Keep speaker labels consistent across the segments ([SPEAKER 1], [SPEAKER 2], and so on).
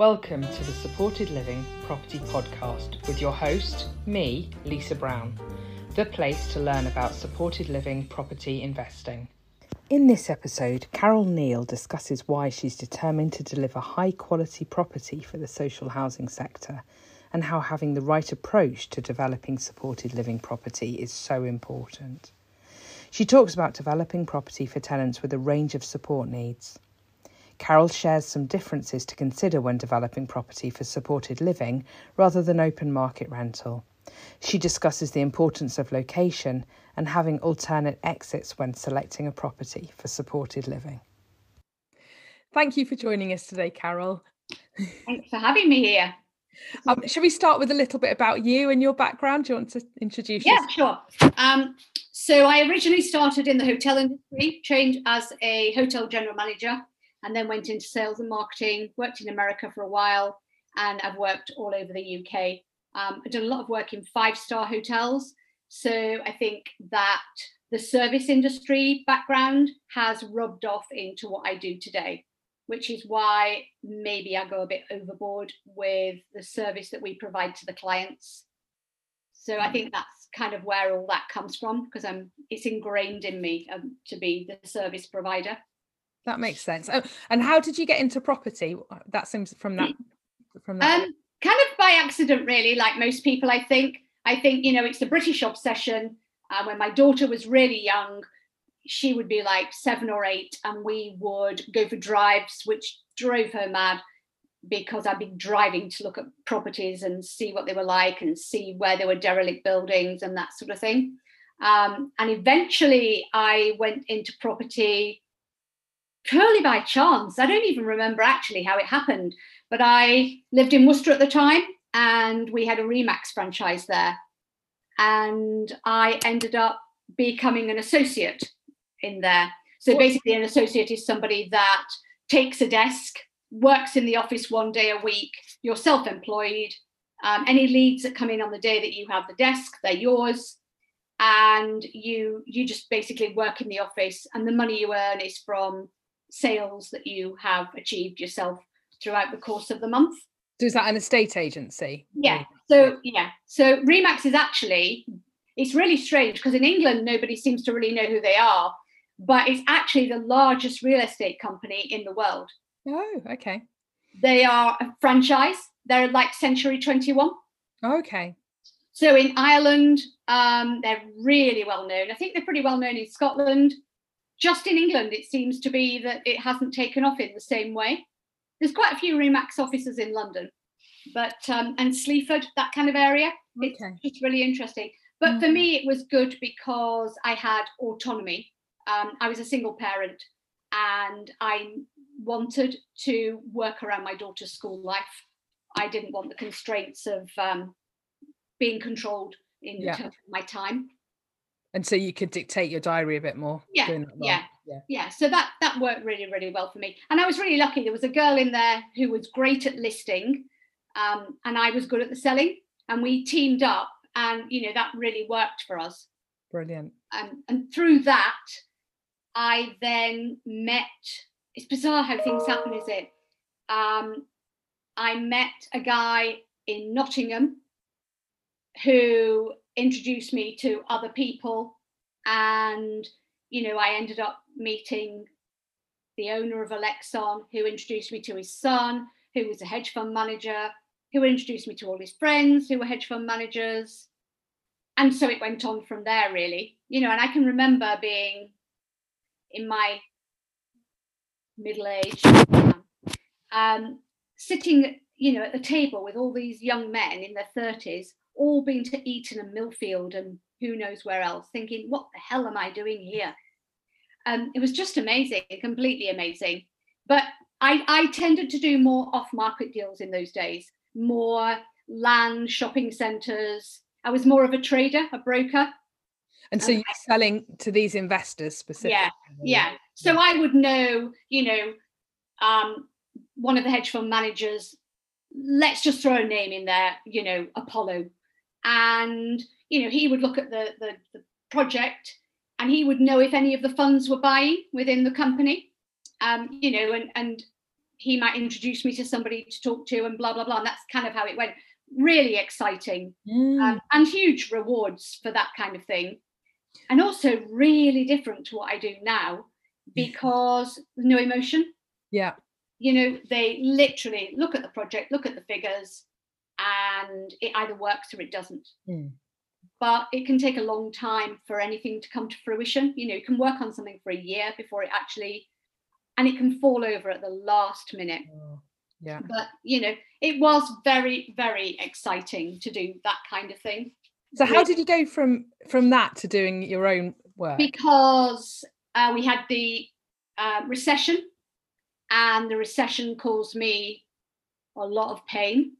[SPEAKER 1] Welcome to the Supported Living Property Podcast with your host, me, Lisa Brown, the place to learn about supported living property investing. In this episode, Carole Neales discusses why she's determined to deliver high quality property for the social housing sector and how having the right approach to developing supported living property is so important. She talks about developing property for tenants with a range of support needs. Carole shares some differences to consider when developing property for supported living rather than open market rental. She discusses the importance of location and having alternate exits when selecting a property for supported living. Thank you for joining us today, Carole.
[SPEAKER 2] Thanks for having me here.
[SPEAKER 1] Um, should we start with a little bit about you and your background? Do you want to introduce? Yourself?
[SPEAKER 2] Yeah, yourself? sure. Um, so I originally started in the hotel industry, trained as a hotel general manager, and then went into sales and marketing. Worked in America for a while, and I've worked all over the UK. Um, I've done a lot of work in five-star hotels. So I think that the service industry background has rubbed off into what I do today which is why maybe I go a bit overboard with the service that we provide to the clients. So I think that's kind of where all that comes from because I'm it's ingrained in me um, to be the service provider.
[SPEAKER 1] That makes sense. Oh, and how did you get into property? That seems from that
[SPEAKER 2] from that. Um, kind of by accident, really. Like most people, I think. I think you know it's the British obsession. Uh, when my daughter was really young, she would be like seven or eight, and we would go for drives, which drove her mad because I'd be driving to look at properties and see what they were like and see where there were derelict buildings and that sort of thing. Um, and eventually I went into property purely by chance. I don't even remember actually how it happened, but I lived in Worcester at the time and we had a RE/MAX franchise there. And I ended up becoming an associate in there. So basically, an associate is somebody that takes a desk, works in the office one day a week, you're self employed. Um, any leads that come in on the day that you have the desk, they're yours. And you you just basically work in the office, and the money you earn is from sales that you have achieved yourself throughout the course of the month.
[SPEAKER 1] So is that an estate agency?
[SPEAKER 2] Yeah. So yeah. So RE/MAX is actually it's really strange because in England nobody seems to really know who they are but it's actually the largest real estate company in the world.
[SPEAKER 1] Oh, okay.
[SPEAKER 2] They are a franchise. They're like Century 21.
[SPEAKER 1] Okay.
[SPEAKER 2] So in Ireland, um, they're really well known. I think they're pretty well known in Scotland. Just in England, it seems to be that it hasn't taken off in the same way. There's quite a few RE/MAX offices in London, but um, and Sleaford, that kind of area. Okay. It's just really interesting. But mm-hmm. for me, it was good because I had autonomy um, I was a single parent and I wanted to work around my daughter's school life. I didn't want the constraints of um, being controlled in yeah. terms of my time.
[SPEAKER 1] And so you could dictate your diary a bit more.
[SPEAKER 2] Yeah, yeah, yeah, yeah. So that that worked really, really well for me. And I was really lucky. There was a girl in there who was great at listing, um, and I was good at the selling. And we teamed up, and you know that really worked for us.
[SPEAKER 1] Brilliant.
[SPEAKER 2] Um, and through that, I then met, it's bizarre how things happen, is it? Um, I met a guy in Nottingham who introduced me to other people. And, you know, I ended up meeting the owner of Alexon, who introduced me to his son, who was a hedge fund manager, who introduced me to all his friends who were hedge fund managers. And so it went on from there, really. You know, and I can remember being in my middle age, um, sitting, you know, at the table with all these young men in their 30s, all been to Eton and Millfield and who knows where else, thinking, what the hell am I doing here? Um, it was just amazing, completely amazing. But I, I tended to do more off-market deals in those days, more land, shopping centres. I was more of a trader, a broker.
[SPEAKER 1] And so you're selling to these investors specifically?
[SPEAKER 2] Yeah, yeah. So I would know, you know, um, one of the hedge fund managers, let's just throw a name in there, you know, Apollo. And, you know, he would look at the, the, the project and he would know if any of the funds were buying within the company. Um, you know, and, and he might introduce me to somebody to talk to and blah blah blah and that's kind of how it went really exciting
[SPEAKER 1] Mm.
[SPEAKER 2] um, and huge rewards for that kind of thing and also really different to what i do now because no emotion
[SPEAKER 1] yeah.
[SPEAKER 2] you know they literally look at the project look at the figures and it either works or it doesn't
[SPEAKER 1] Mm.
[SPEAKER 2] but it can take a long time for anything to come to fruition you know you can work on something for a year before it actually and it can fall over at the last minute
[SPEAKER 1] Oh, yeah.
[SPEAKER 2] but you know it was very very exciting to do that kind of thing
[SPEAKER 1] So how did you go from from that to doing your own work?
[SPEAKER 2] because uh, we had the uh, recession and the recession caused me a lot of pain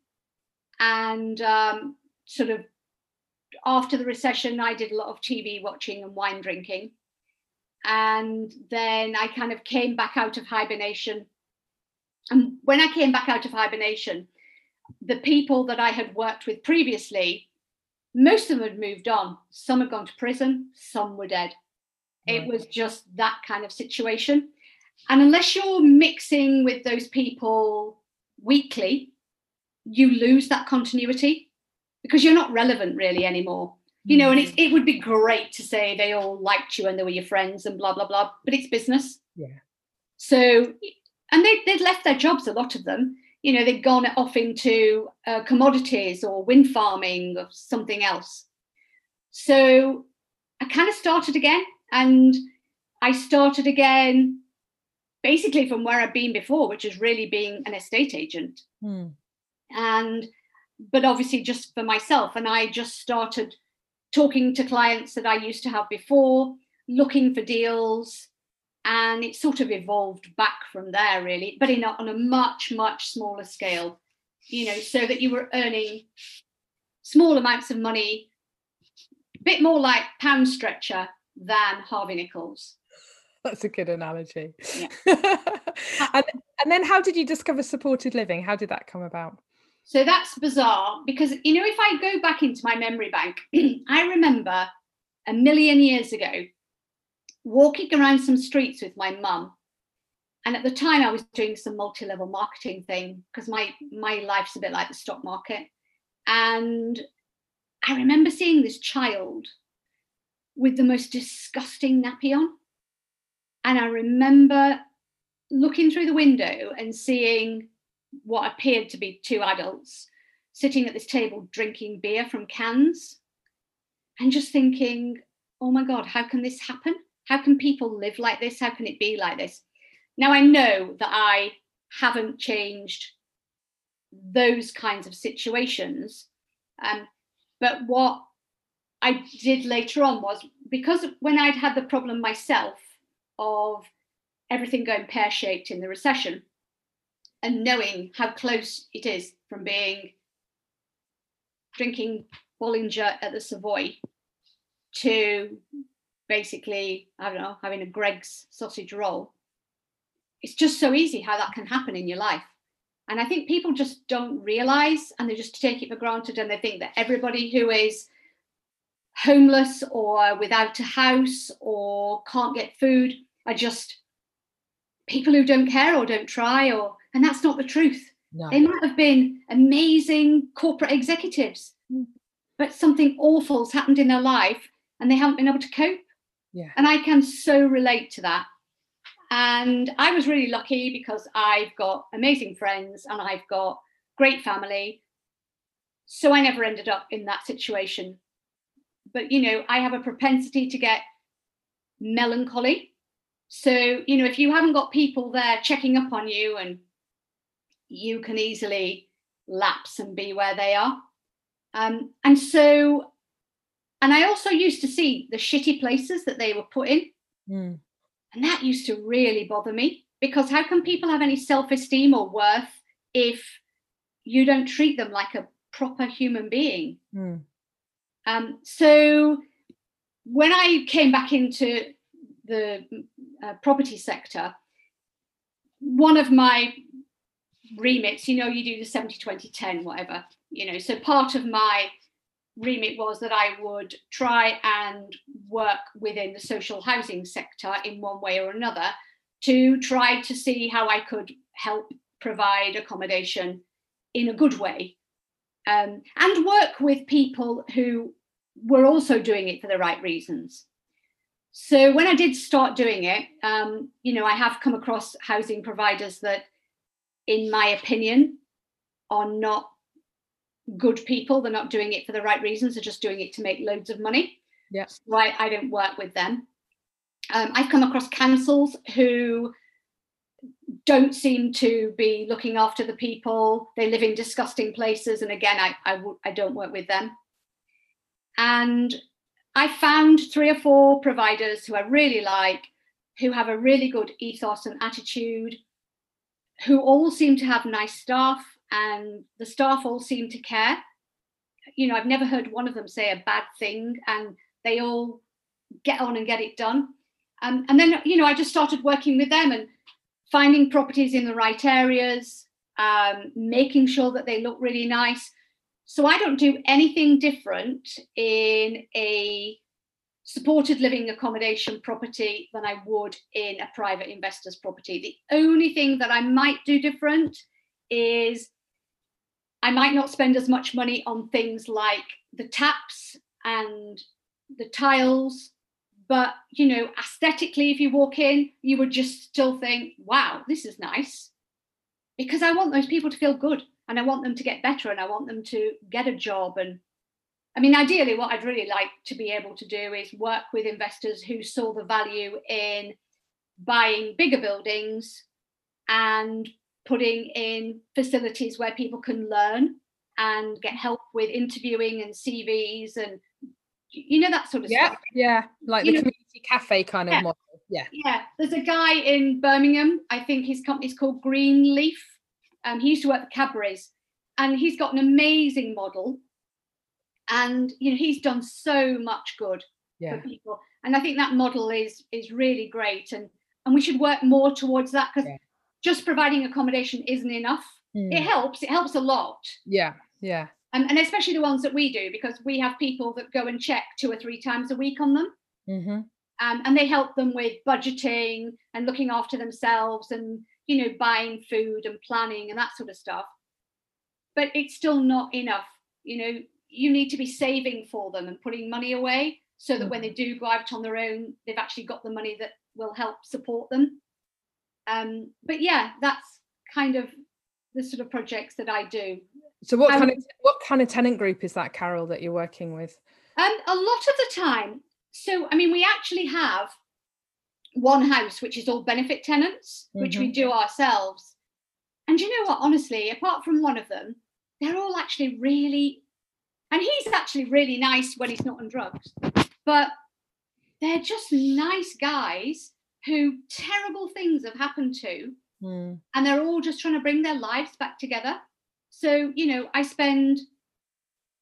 [SPEAKER 2] and um, sort of after the recession i did a lot of tv watching and wine drinking. And then i kind of came back out of hibernation. And when i came back out of hibernation the people that i had worked with previously most of them had moved on. Some had gone to prison some were dead. It was just that kind of situation. And unless you're mixing with those people weekly you lose that continuity because you're not relevant really anymore. You know and it would be great to say they all liked you and they were your friends and blah blah blah but it's business.
[SPEAKER 1] Yeah.
[SPEAKER 2] so and they, they'd left their jobs a lot of them. You know they'd gone off into uh, commodities or wind farming or something else. So i kind of started again and i started again basically from where i've been before which is really being an estate agent.
[SPEAKER 1] Mm.
[SPEAKER 2] And but obviously just for myself and i just started talking to clients that i used to have before looking for deals and it sort of evolved back from there really but in a, on a much much smaller scale you know so that you were earning small amounts of money a bit more like Poundstretcher than harvey nichols
[SPEAKER 1] That's a good analogy.
[SPEAKER 2] Yeah.
[SPEAKER 1] and, and then how did you discover supported living? How did that come about?
[SPEAKER 2] So that's bizarre because, you know, if I go back into my memory bank, I remember a million years ago walking around some streets with my mum. And at the time, I was doing some multi level marketing thing because my, my life's a bit like the stock market. And I remember seeing this child with the most disgusting nappy on. And I remember looking through the window and seeing what appeared to be two adults sitting at this table drinking beer from cans and just thinking, oh my God, how can this happen? How can people live like this? How can it be like this? Now, I know that I haven't changed those kinds of situations. Um, but what I did later on was because when I'd had the problem myself of everything going pear shaped in the recession, and knowing how close it is from being drinking Bollinger at the Savoy to basically, I don't know, having a Greggs sausage roll. It's just so easy how that can happen in your life. And I think people just don't realize and they just take it for granted and they think that everybody who is homeless or without a house or can't get food are just people who don't care or don't try or and that's not the truth.
[SPEAKER 1] No.
[SPEAKER 2] they might have been amazing corporate executives hmm. but something awful's happened in their life and they haven't been able to cope.
[SPEAKER 1] Yeah.
[SPEAKER 2] and i can so relate to that. And i was really lucky because i've got amazing friends and i've got great family. So i never ended up in that situation. But you know i have a propensity to get melancholy. So, you know, if you haven't got people there checking up on you and you can easily lapse and be where they are. Um, and so, and I also used to see the shitty places that they were put in.
[SPEAKER 1] Mm.
[SPEAKER 2] And that used to really bother me because how can people have any self esteem or worth if you don't treat them like a proper human being?
[SPEAKER 1] Mm.
[SPEAKER 2] Um, so when I came back into the uh, property sector, one of my remits, you know, you do the 70, 20, 10, whatever, you know, so part of my remit was that I would try and work within the social housing sector in one way or another to try to see how I could help provide accommodation in a good way um, and work with people who were also doing it for the right reasons. So when I did start doing it, um, you know, I have come across housing providers that, in my opinion, are not good people. They're not doing it for the right reasons. They're just doing it to make loads of money.
[SPEAKER 1] Yeah.
[SPEAKER 2] So I, I don't work with them. Um, I've come across councils who don't seem to be looking after the people. They live in disgusting places, and again, I I, w- I don't work with them. And I found three or four providers who I really like, who have a really good ethos and attitude, who all seem to have nice staff, and the staff all seem to care. You know, I've never heard one of them say a bad thing, and they all get on and get it done. Um, and then, you know, I just started working with them and finding properties in the right areas, um, making sure that they look really nice. So I don't do anything different in a supported living accommodation property than I would in a private investor's property. The only thing that I might do different is I might not spend as much money on things like the taps and the tiles but you know aesthetically if you walk in you would just still think wow this is nice because i want those people to feel good and i want them to get better and i want them to get a job and i mean ideally what i'd really like to be able to do is work with investors who saw the value in buying bigger buildings and putting in facilities where people can learn and get help with interviewing and cvs and you know that sort of
[SPEAKER 1] yeah,
[SPEAKER 2] stuff.
[SPEAKER 1] Yeah, like
[SPEAKER 2] You
[SPEAKER 1] the
[SPEAKER 2] know-
[SPEAKER 1] community cafe kind of
[SPEAKER 2] Yeah.
[SPEAKER 1] model. Yeah.
[SPEAKER 2] Yeah, there's a guy in Birmingham. I think his company's called Greenleaf. Um, he used to work for Cadbury's, and he's got an amazing model. And you know, he's done so much good
[SPEAKER 1] Yeah.
[SPEAKER 2] for people. And I think that model is is really great. And and we should work more towards that because
[SPEAKER 1] Yeah.
[SPEAKER 2] just providing accommodation isn't enough.
[SPEAKER 1] Mm.
[SPEAKER 2] It helps. It helps a lot.
[SPEAKER 1] Yeah. Yeah.
[SPEAKER 2] And, and especially the ones that we do because we have people that go and check two or three times a week on them.
[SPEAKER 1] hmm
[SPEAKER 2] um, and they help them with budgeting and looking after themselves and you know buying food and planning and that sort of stuff but it's still not enough you know you need to be saving for them and putting money away so that when they do go out on their own they've actually got the money that will help support them um, but yeah that's kind of the sort of projects that i do
[SPEAKER 1] So what
[SPEAKER 2] I
[SPEAKER 1] kind of what kind of tenant group is that, Carole, that you're working with?
[SPEAKER 2] Um, a lot of the time. So, I mean, we actually have one house which is all benefit tenants, which we do ourselves. And you know what? Honestly, apart from one of them, they're all actually really, and he's actually really nice when he's not on drugs, but they're just nice guys who terrible things have happened to,
[SPEAKER 1] Mm.
[SPEAKER 2] and they're all just trying to bring their lives back together. So, you know, I spend,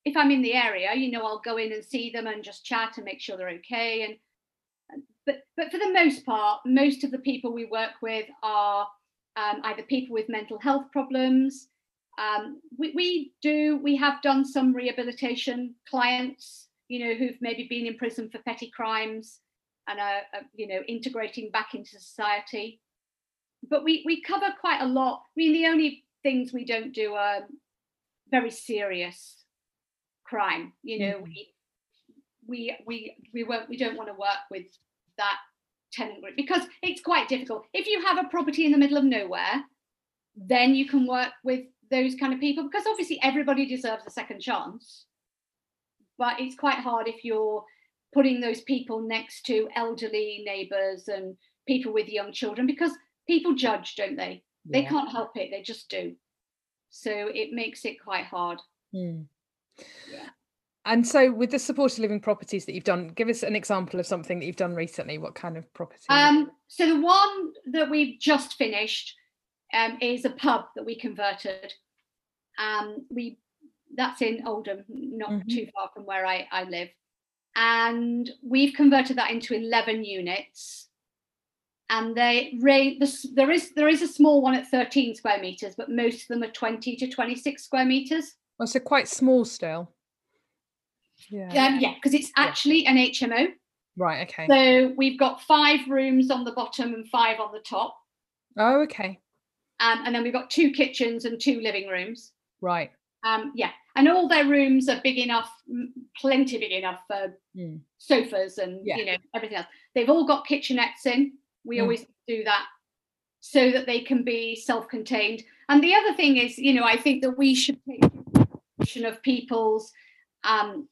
[SPEAKER 2] if I'm in the area, you know, I'll go in and see them and just chat and make sure they're okay. And but but for the most part, most of the people we work with are um, either people with mental health problems. Um, we, we do we have done some rehabilitation clients, you know, who've maybe been in prison for petty crimes and are, are you know integrating back into society. But we we cover quite a lot. I mean, the only things we don't do are very serious crime. You know,
[SPEAKER 1] Mhm.
[SPEAKER 2] we we we we won't we don't want to work with that tenant group because it's quite difficult. If you have a property in the middle of nowhere, then you can work with those kind of people because obviously everybody deserves a second chance. But it's quite hard if you're putting those people next to elderly neighbours and people with young children because people judge, don't they? They can't help it, they just do. So it makes it quite hard.
[SPEAKER 1] Mm.
[SPEAKER 2] Yeah.
[SPEAKER 1] And so, with the supported living properties that you've done, give us an example of something that you've done recently. What kind of property?
[SPEAKER 2] Um, so the one that we've just finished um, is a pub that we converted. Um, we that's in Oldham, not
[SPEAKER 1] Mhm.
[SPEAKER 2] too far from where I, I live, and we've converted that into eleven units. And they rate this, there is there is a small one at 13 square meters, but most of them are 20 to 26 square meters.
[SPEAKER 1] oh, so quite small still. Yeah.
[SPEAKER 2] Um, yeah, because it's
[SPEAKER 1] Yeah.
[SPEAKER 2] actually an HMO.
[SPEAKER 1] Right. Okay.
[SPEAKER 2] So we've got five rooms on the bottom and five on the top.
[SPEAKER 1] oh, okay.
[SPEAKER 2] Um, and then we've got two kitchens and two living rooms.
[SPEAKER 1] Right.
[SPEAKER 2] Um, yeah, and all their rooms are big enough, plenty big enough for mm. sofas and yeah. you know everything else. They've all got kitchenettes in. We mm. always do that so that they can be self-contained. And the other thing is, you know, I think that we should take of people's um,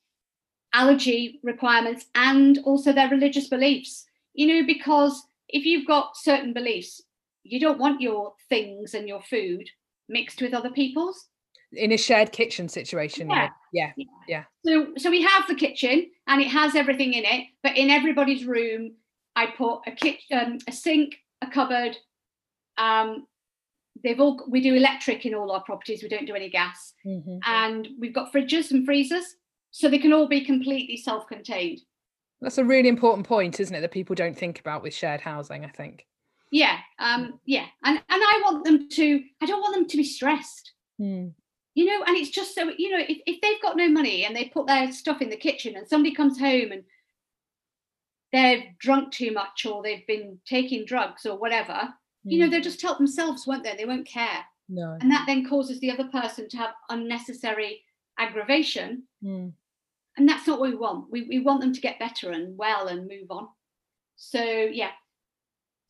[SPEAKER 2] allergy requirements and also their religious beliefs. You know, because if you've got certain beliefs, you don't want your things and your food mixed with other people's.
[SPEAKER 1] In a shared kitchen situation yeah. yeah. Yeah. Yeah.
[SPEAKER 2] So so we have the kitchen and it has everything in it but in everybody's room i put a kitchen um, a sink a cupboard um they've all we do electric in all our properties we don't do any gas. Mm-hmm. and we've got fridges and freezers so they can all be completely self-contained.
[SPEAKER 1] That's a really important point isn't it that people don't think about with shared housing i think
[SPEAKER 2] yeah um yeah. And and i want them to i don't want them to be stressed. Mm you know and it's just so you know if, if they've got no money and they put their stuff in the kitchen and somebody comes home and they've drunk too much or they've been taking drugs or whatever mm. you know hmm. they'll just help themselves won't they? They won't care.
[SPEAKER 1] No.
[SPEAKER 2] And that then causes the other person to have unnecessary aggravation. Mm. and that's not what we want. We, we want them to get better and well and move on. So yeah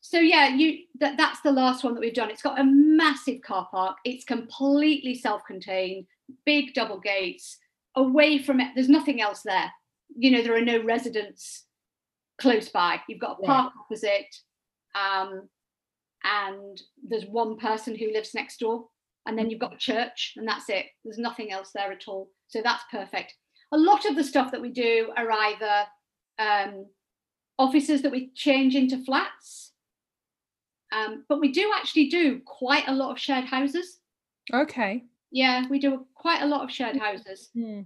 [SPEAKER 2] so yeah you that, that's the last one that we've done. It's got a massive car park. It's completely self-contained big double gates away from it. There's nothing else there. You know there are no residents close by. You've got a park yeah. opposite um, and there's one person who lives next door and then you've got a church and that's it. There's nothing else there at all. So that's perfect. A lot of the stuff that we do are either um, offices that we change into flats um, but we do actually do quite a lot of shared houses.
[SPEAKER 1] Okay.
[SPEAKER 2] Yeah, we do quite a lot of shared houses. Mm.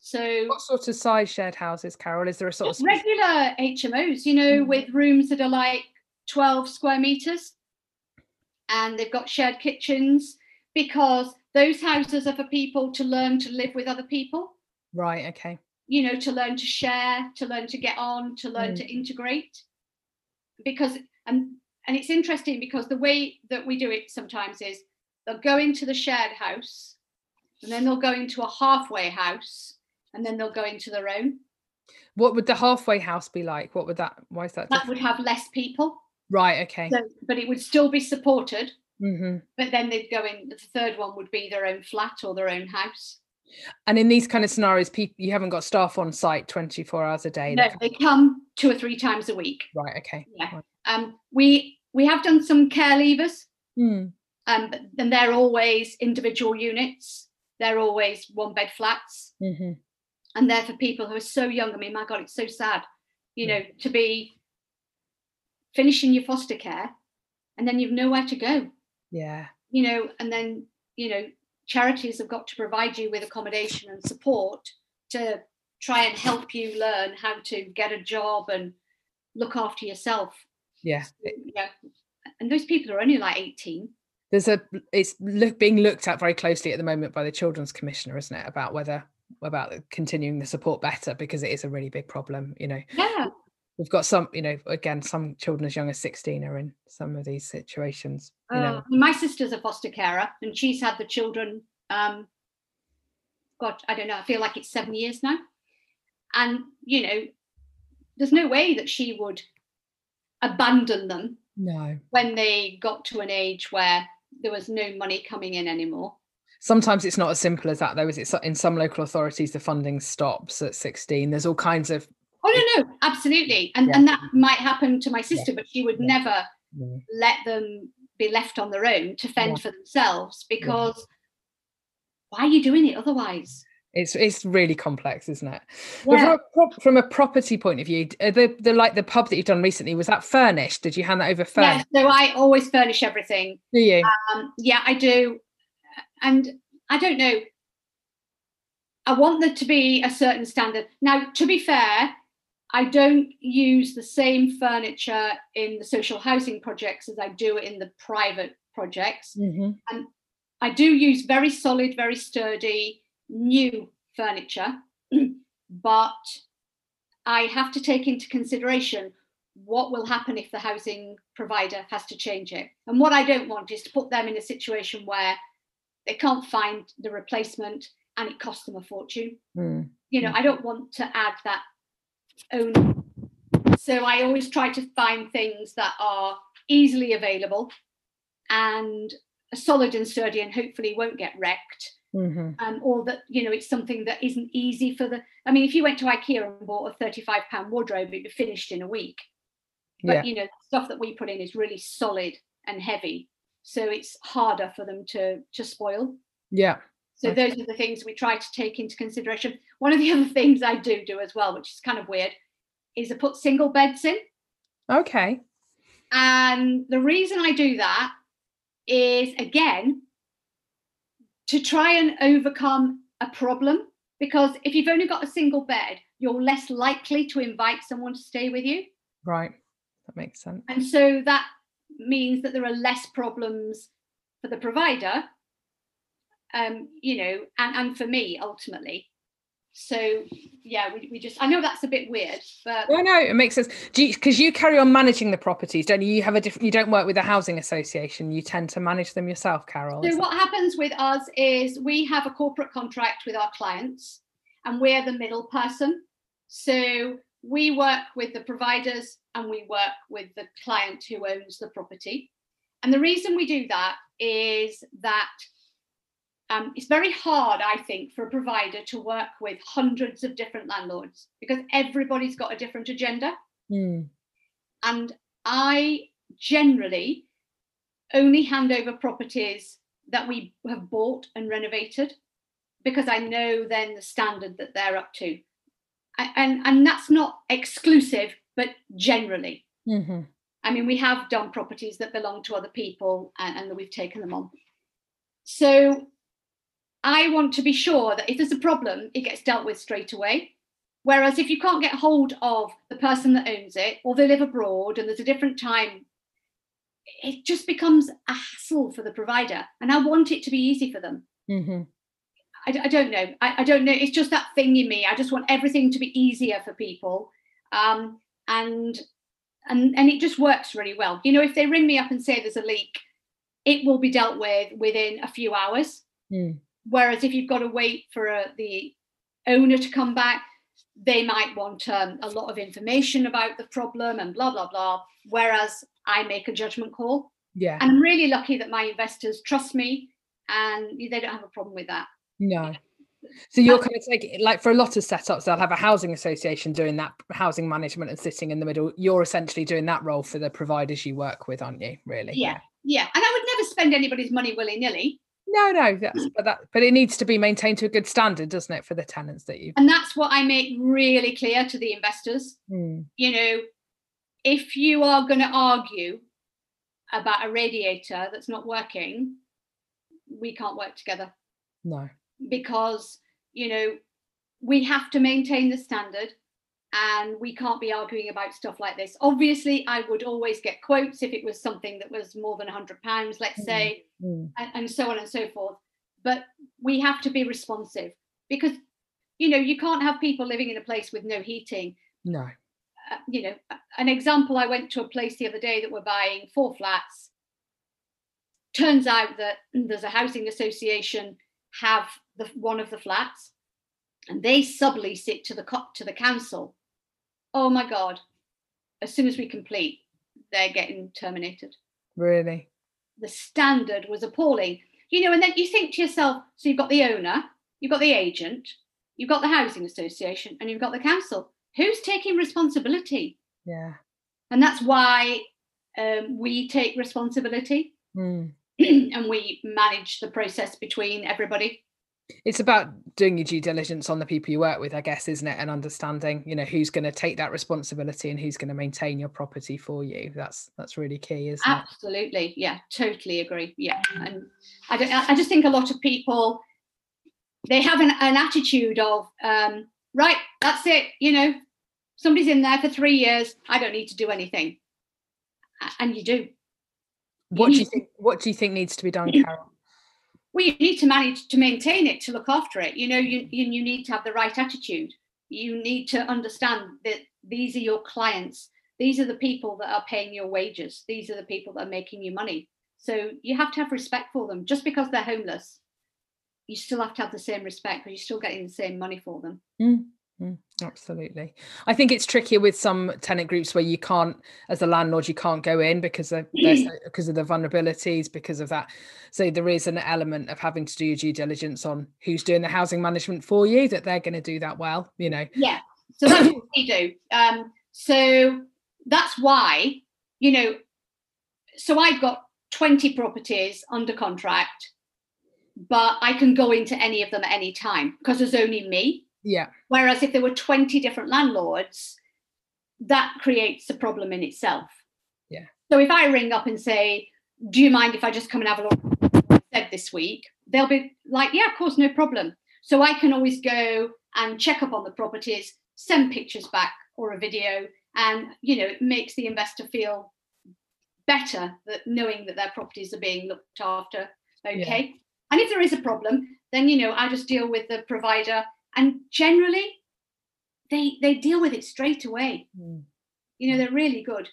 [SPEAKER 2] So,
[SPEAKER 1] what sort of size shared houses, Carole? Is there a sort of
[SPEAKER 2] regular HMOs? You know, mm. with rooms that are like twelve square meters, and they've got shared kitchens because those houses are for people to learn to live with other people.
[SPEAKER 1] Right. Okay.
[SPEAKER 2] You know, to learn to share, to learn to get on, to learn mm. to integrate. Because and and it's interesting because the way that we do it sometimes is they'll go into the shared house and then they'll go into a halfway house and then they'll go into their own.
[SPEAKER 1] What would the halfway house be like? What would that why is that
[SPEAKER 2] that different? would have less people.
[SPEAKER 1] Right okay.
[SPEAKER 2] So, but it would still be supported. Mm-hmm. but then they'd go in the third one would be their own flat or their own house.
[SPEAKER 1] And in these kind of scenarios people you haven't got staff on site 24 hours a day
[SPEAKER 2] no? they come two or three times a week.
[SPEAKER 1] Right okay.
[SPEAKER 2] Yeah. Right. Um we we have done some care leavers, mm. um, but then they're always individual units. They're always one bed flats, mm-hmm. and they're for people who are so young. I mean, my God, it's so sad, you know, to be finishing your foster care, and then you've nowhere to go.
[SPEAKER 1] Yeah,
[SPEAKER 2] you know, and then you know, charities have got to provide you with accommodation and support to try and help you learn how to get a job and look after yourself
[SPEAKER 1] yeah.
[SPEAKER 2] Yeah. And those people are only like 18
[SPEAKER 1] there's a it's look, being looked at very closely at the moment by the children's commissioner isn't it about whether about continuing the support better because it is a really big problem you know.
[SPEAKER 2] Yeah.
[SPEAKER 1] We've got some you know again some children as young as 16 are in some of these situations you know.
[SPEAKER 2] Uh, my sister's a foster carer and she's had the children um god i don't know i feel like it's seven years now. And you know there's no way that she would abandon them
[SPEAKER 1] no.
[SPEAKER 2] when they got to an age where there was no money coming in anymore.
[SPEAKER 1] Sometimes it's not as simple as that though is it? In some local authorities the funding stops at 16 there's all kinds of
[SPEAKER 2] oh no no absolutely. And yeah. and that might happen to my sister yeah. but she would yeah. never let them be left on their own to fend for themselves because why are you doing it otherwise
[SPEAKER 1] it's it's really complex, isn't it? Yeah. From, a, from, a, property point of view, the the like the pub that you've done recently was that furnished? Did you hand that over furnished?
[SPEAKER 2] Yeah, so I always furnish everything.
[SPEAKER 1] Do you?
[SPEAKER 2] Um, yeah, I do, and I don't know. I want there to be a certain standard. Now, to be fair, I don't use the same furniture in the social housing projects as I do in the private projects, mm-hmm. and I do use very solid, very sturdy new furniture, but I have to take into consideration what will happen if the housing provider has to change it. And what I don't want is to put them in a situation where they can't find the replacement and it costs them a fortune.
[SPEAKER 1] Mm.
[SPEAKER 2] You know, I don't want to add that own. So I always try to find things that are easily available and solid and sturdy and hopefully won't get wrecked.
[SPEAKER 1] Hmm
[SPEAKER 2] Um, or that you know it's something that isn't easy for the. I mean, if you went to IKEA and bought a thirty-five pound wardrobe, it'd be finished in a week. But
[SPEAKER 1] Yeah.
[SPEAKER 2] you know, stuff that we put in is really solid and heavy, so it's harder for them to to spoil.
[SPEAKER 1] Yeah.
[SPEAKER 2] So
[SPEAKER 1] Okay.
[SPEAKER 2] those are the things we try to take into consideration. One of the other things I do do as well, which is kind of weird, is I put single beds in.
[SPEAKER 1] Okay.
[SPEAKER 2] And the reason I do that is again to try and overcome a problem. Because if you've only got a single bed, you're less likely to invite someone to stay with you.
[SPEAKER 1] Right. That makes sense.
[SPEAKER 2] And so that means that there are less problems for the provider, um, you know, and, and for me ultimately. So yeah, we, we just I know that's a bit weird, but
[SPEAKER 1] I know it makes sense. Do you because you carry on managing the properties, don't you? You have a different. You don't work with a housing association. You tend to manage them yourself, Carole.
[SPEAKER 2] So
[SPEAKER 1] that-
[SPEAKER 2] what happens with us is we have a corporate contract with our clients and we're the middle person. So we work with the providers and we work with the client who owns the property. And the reason we do that is that um, it's very hard, I think, for a provider to work with hundreds of different landlords because everybody's got a different agenda.
[SPEAKER 1] Hmm.
[SPEAKER 2] And I generally only hand over properties that we have bought and renovated because I know then the standard that they're up to. And, and that's not exclusive, but generally.
[SPEAKER 1] Mhm.
[SPEAKER 2] I mean, we have done properties that belong to other people and, and that we've taken them on. So I want to be sure that if there's a problem, it gets dealt with straight away. Whereas if you can't get hold of the person that owns it, or they live abroad and there's a different time, it just becomes a hassle for the provider. And I want it to be easy for them.
[SPEAKER 1] Mhm.
[SPEAKER 2] I, I don't know. I, I don't know. It's just that thing in me. I just want everything to be easier for people. Um, and and and it just works really well. You know, if they ring me up and say there's a leak, it will be dealt with within a few hours.
[SPEAKER 1] Mm.
[SPEAKER 2] Whereas if you've got to wait for uh the owner to come back, they might want um, a lot of information about the problem and blah blah blah. Whereas I make a judgment call,
[SPEAKER 1] Yeah.
[SPEAKER 2] and I'm really lucky that my investors trust me and they don't have a problem with that.
[SPEAKER 1] No. So you're kind of taking like for a lot of setups, they'll have a housing association doing that housing management and sitting in the middle. You're essentially doing that role for the providers you work with, aren't you? Really?
[SPEAKER 2] Yeah. Yeah, and I would never spend anybody's money willy nilly.
[SPEAKER 1] No, no, that's but that but it needs to be maintained to a good standard, doesn't it, for the tenants that you
[SPEAKER 2] And that's what I make really clear to the investors.
[SPEAKER 1] Mm.
[SPEAKER 2] You know, if you are going to argue about a radiator that's not working, we can't work together
[SPEAKER 1] no.
[SPEAKER 2] because, you know, we have to maintain the standard and we can't be arguing about stuff like this. Obviously, I would always get quotes if it was something that was more than £100, let's
[SPEAKER 1] Mm.
[SPEAKER 2] say,
[SPEAKER 1] Mm.
[SPEAKER 2] and, and so on and so forth. But we have to be responsive because, you know, you can't have people living in a place with no heating.
[SPEAKER 1] No.
[SPEAKER 2] Uh, you know, an example I went to a place the other day that were buying four flats. Turns out that there's a housing association have the one of the flats and they sublease it to the co- to the council. Oh my god. As soon as we complete, they're getting terminated
[SPEAKER 1] Really.
[SPEAKER 2] the standard was appalling. You know, and then you think to yourself, so you've got the owner, you've got the agent, you've got the housing association, and you've got the council. Who's taking responsibility?
[SPEAKER 1] Yeah.
[SPEAKER 2] And that's why um, we take responsibility
[SPEAKER 1] Mm.
[SPEAKER 2] and we manage the process between everybody.
[SPEAKER 1] It's about doing your due diligence on the people you work with, I guess, isn't it? And understanding, you know, who's going to take that responsibility and who's going to maintain your property for you. That's that's really key, isn't it?
[SPEAKER 2] Absolutely, yeah, totally agree. Yeah, and I don't. I just think a lot of people they have an, an attitude of um, right, that's it. You know, somebody's in there for three years. I don't need to do anything, and you do.
[SPEAKER 1] What do you think? What do you think needs to be done, Carole?
[SPEAKER 2] Well, you need to manage to maintain it, to look after it. You know, you you, need to have the right attitude. You need to understand that these are your clients. these are the people that are paying your wages these are the people that are making you money so you have to have respect for them just because they're homeless you still have to have the same respect because you're still getting the same money for them
[SPEAKER 1] mm. Mm, absolutely. I think it's trickier with some tenant groups where you can't, as a landlord, you can't go in because of because of the vulnerabilities, because of that. So there is an element of having to do your due diligence on who's doing the housing management for you, that they're going to do that well, you know.
[SPEAKER 2] Yeah. So that's what we do. Um, so that's why, you know, so I've got 20 properties under contract, but I can go into any of them at any time because there's only me
[SPEAKER 1] yeah.
[SPEAKER 2] Whereas if there were 20 different landlords, that creates a problem in itself.
[SPEAKER 1] Yeah.
[SPEAKER 2] So if I ring up and say, Do you mind if I just come and have a look said this week? They'll be like, Yeah, of course, no problem. So I can always go and check up on the properties, send pictures back or a video, and you know, it makes the investor feel better that knowing that their properties are being looked after. Okay. Yeah. And if there is a problem, then you know, I just deal with the provider and generally they they deal with it straight away. Mm. you know they're really good.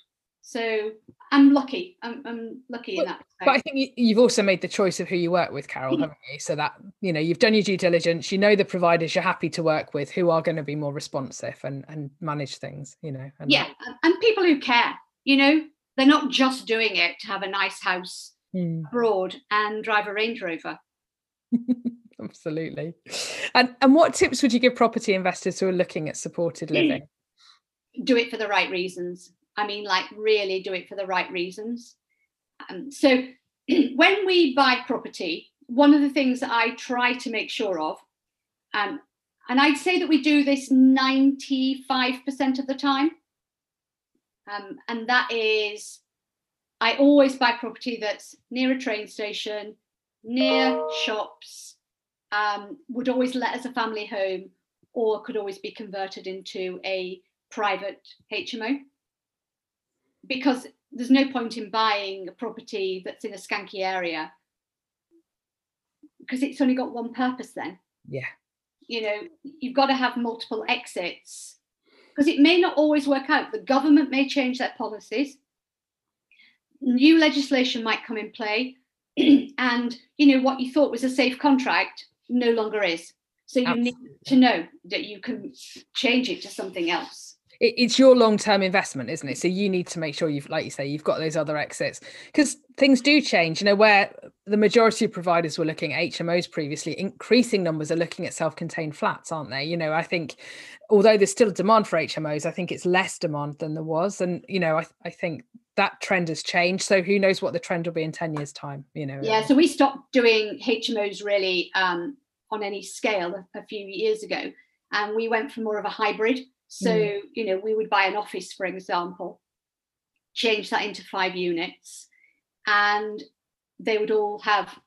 [SPEAKER 2] So i'm lucky. I'm, I'm lucky
[SPEAKER 1] but,
[SPEAKER 2] in that
[SPEAKER 1] but i think you've also made the choice of who you work with carol haven't you? So that you know you've done your due diligence. You know the providers you're happy to work with who are going to be more responsive and and manage things you know
[SPEAKER 2] and yeah that. and people who care you know? They're not just doing it to have a nice house mm. abroad and drive a range rover
[SPEAKER 1] Absolutely. And and what tips would you give property investors who are looking at supported living?
[SPEAKER 2] Do it for the right reasons. I mean, like really do it for the right reasons. Um, so when we buy property, one of the things that I try to make sure of, um, and I'd say that we do this 95% of the time, um, and that is I always buy property that's near a train station, near shops, um, would always let as a family home or could always be converted into a private HMO. Because there's no point in buying a property that's in a skanky area because it's only got one purpose then.
[SPEAKER 1] Yeah.
[SPEAKER 2] You know, you've got to have multiple exits because it may not always work out. The government may change their policies. New legislation might come in play. and, you know, what you thought was a safe contract no longer is. So you Absolutely. need to know that you can change it to something else.
[SPEAKER 1] It's your long-term investment, isn't it? So you need to make sure you've, like you say, you've got those other exits because things do change. You know, where the majority of providers were looking at HMOs previously, increasing numbers are looking at self-contained flats, aren't they? You know, I think although there's still demand for HMOs, I think it's less demand than there was, and you know, I, I think that trend has changed. So who knows what the trend will be in 10 years time, you know?
[SPEAKER 2] Yeah. So we stopped doing HMOs really um, on any scale a, a, few years ago. And we went for more of a hybrid. So, mm. you know, we would buy an office, for example, change that into five units, and they would all have,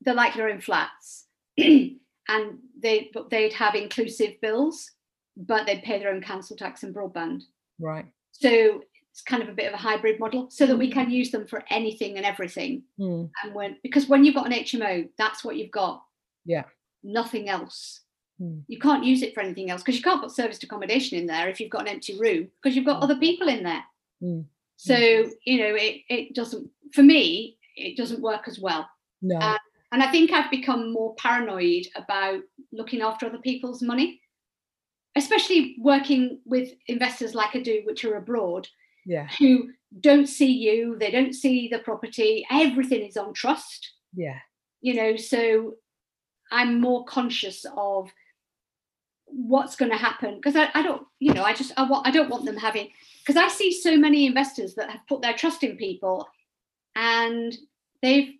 [SPEAKER 2] they're like their own flats. and they but they'd have inclusive bills, but they'd pay their own council tax and broadband.
[SPEAKER 1] Right.
[SPEAKER 2] So it's kind of a bit of a hybrid model so that we can use them for anything and everything.
[SPEAKER 1] Mm.
[SPEAKER 2] And when because when you've got an HMO, that's what you've got.
[SPEAKER 1] Yeah
[SPEAKER 2] nothing else.
[SPEAKER 1] Mm.
[SPEAKER 2] You can't use it for anything else because you can't put serviced accommodation in there if you've got an empty room because you've got mm. other people in there.
[SPEAKER 1] Mm.
[SPEAKER 2] So you know it it doesn't for me it doesn't work as well.
[SPEAKER 1] No. Uh,
[SPEAKER 2] and I think I've become more paranoid about looking after other people's money, especially working with investors like I do, which are abroad,
[SPEAKER 1] yeah.
[SPEAKER 2] who don't see you, they don't see the property, everything is on trust.
[SPEAKER 1] Yeah.
[SPEAKER 2] You know, so I'm more conscious of what's going to happen because I, I don't, you know, I just I want I don't want them having because I see so many investors that have put their trust in people and they've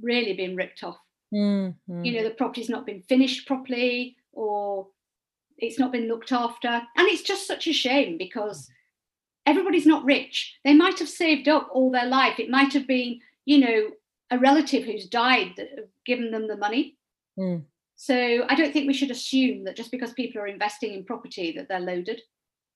[SPEAKER 2] really been ripped off.
[SPEAKER 1] Mm-hmm.
[SPEAKER 2] You know, the property's not been finished properly or it's not been looked after. And it's just such a shame because everybody's not rich. They might have saved up all their life. It might have been, you know, a relative who's died that have given them the money.
[SPEAKER 1] Mm.
[SPEAKER 2] So I don't think we should assume that just because people are investing in property that they're loaded.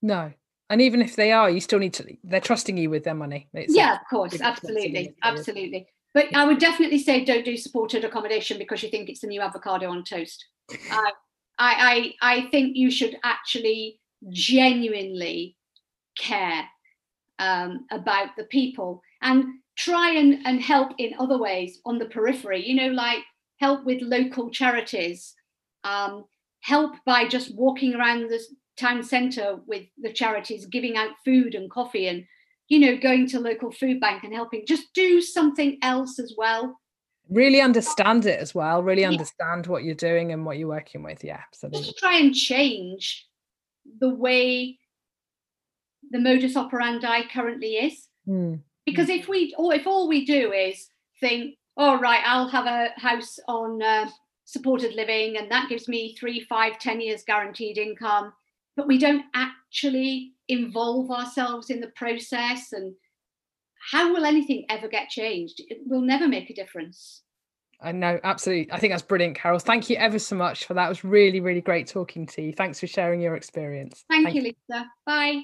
[SPEAKER 1] No. And even if they are, you still need to they're trusting you with their money.
[SPEAKER 2] It's yeah, of course, absolutely. Absolutely. But I would definitely say don't do supported accommodation because you think it's the new avocado on toast. I, I I think you should actually genuinely care um, about the people and try and, and help in other ways on the periphery, you know, like help with local charities, um, help by just walking around the town centre with the charities, giving out food and coffee and, you know, going to local food bank and helping. Just do something else as well.
[SPEAKER 1] Really understand it as well, really understand yeah. what you're doing and what you're working with. Yeah, absolutely.
[SPEAKER 2] Just try and change the way the modus operandi currently is.
[SPEAKER 1] Mm.
[SPEAKER 2] Because if we, or if all we do is think, oh right, I'll have a house on uh, supported living, and that gives me three, five, ten years guaranteed income, but we don't actually involve ourselves in the process, and how will anything ever get changed? It will never make a difference.
[SPEAKER 1] I know, absolutely. I think that's brilliant, Carole. Thank you ever so much for that. It was really, really great talking to you. Thanks for sharing your experience.
[SPEAKER 2] Thank, Thank you, Lisa. Bye.